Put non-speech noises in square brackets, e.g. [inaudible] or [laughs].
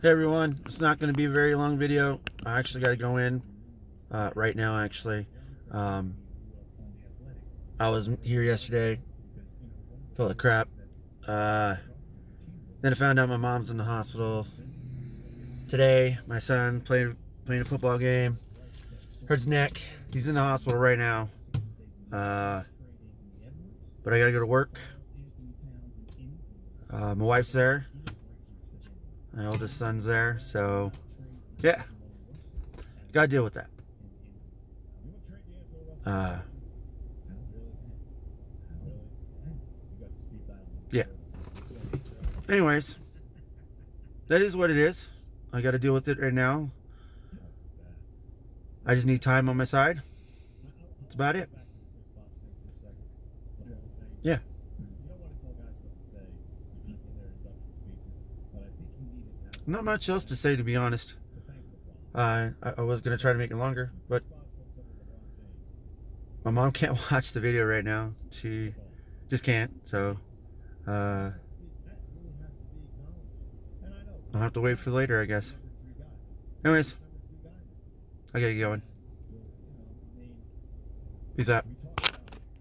Hey everyone, it's not going to be a very long video. I actually got to go in uh, right now. Actually, um, I was here yesterday, full of crap. Uh, then I found out my mom's in the hospital. Today, my son played playing a football game, hurt his neck. He's in the hospital right now. Uh, but I gotta go to work. Uh, my wife's there. My oldest son's there, so yeah, gotta deal with that. Uh, yeah. Anyways, that is what it is. I gotta deal with it right now. I just need time on my side. That's about it. Yeah. Not much else to say, to be honest. Uh, I, I was going to try to make it longer, but my mom [laughs] can't watch the video right now. She just can't, so uh, I'll have to wait for later, I guess. Anyways, I gotta get going. Peace out.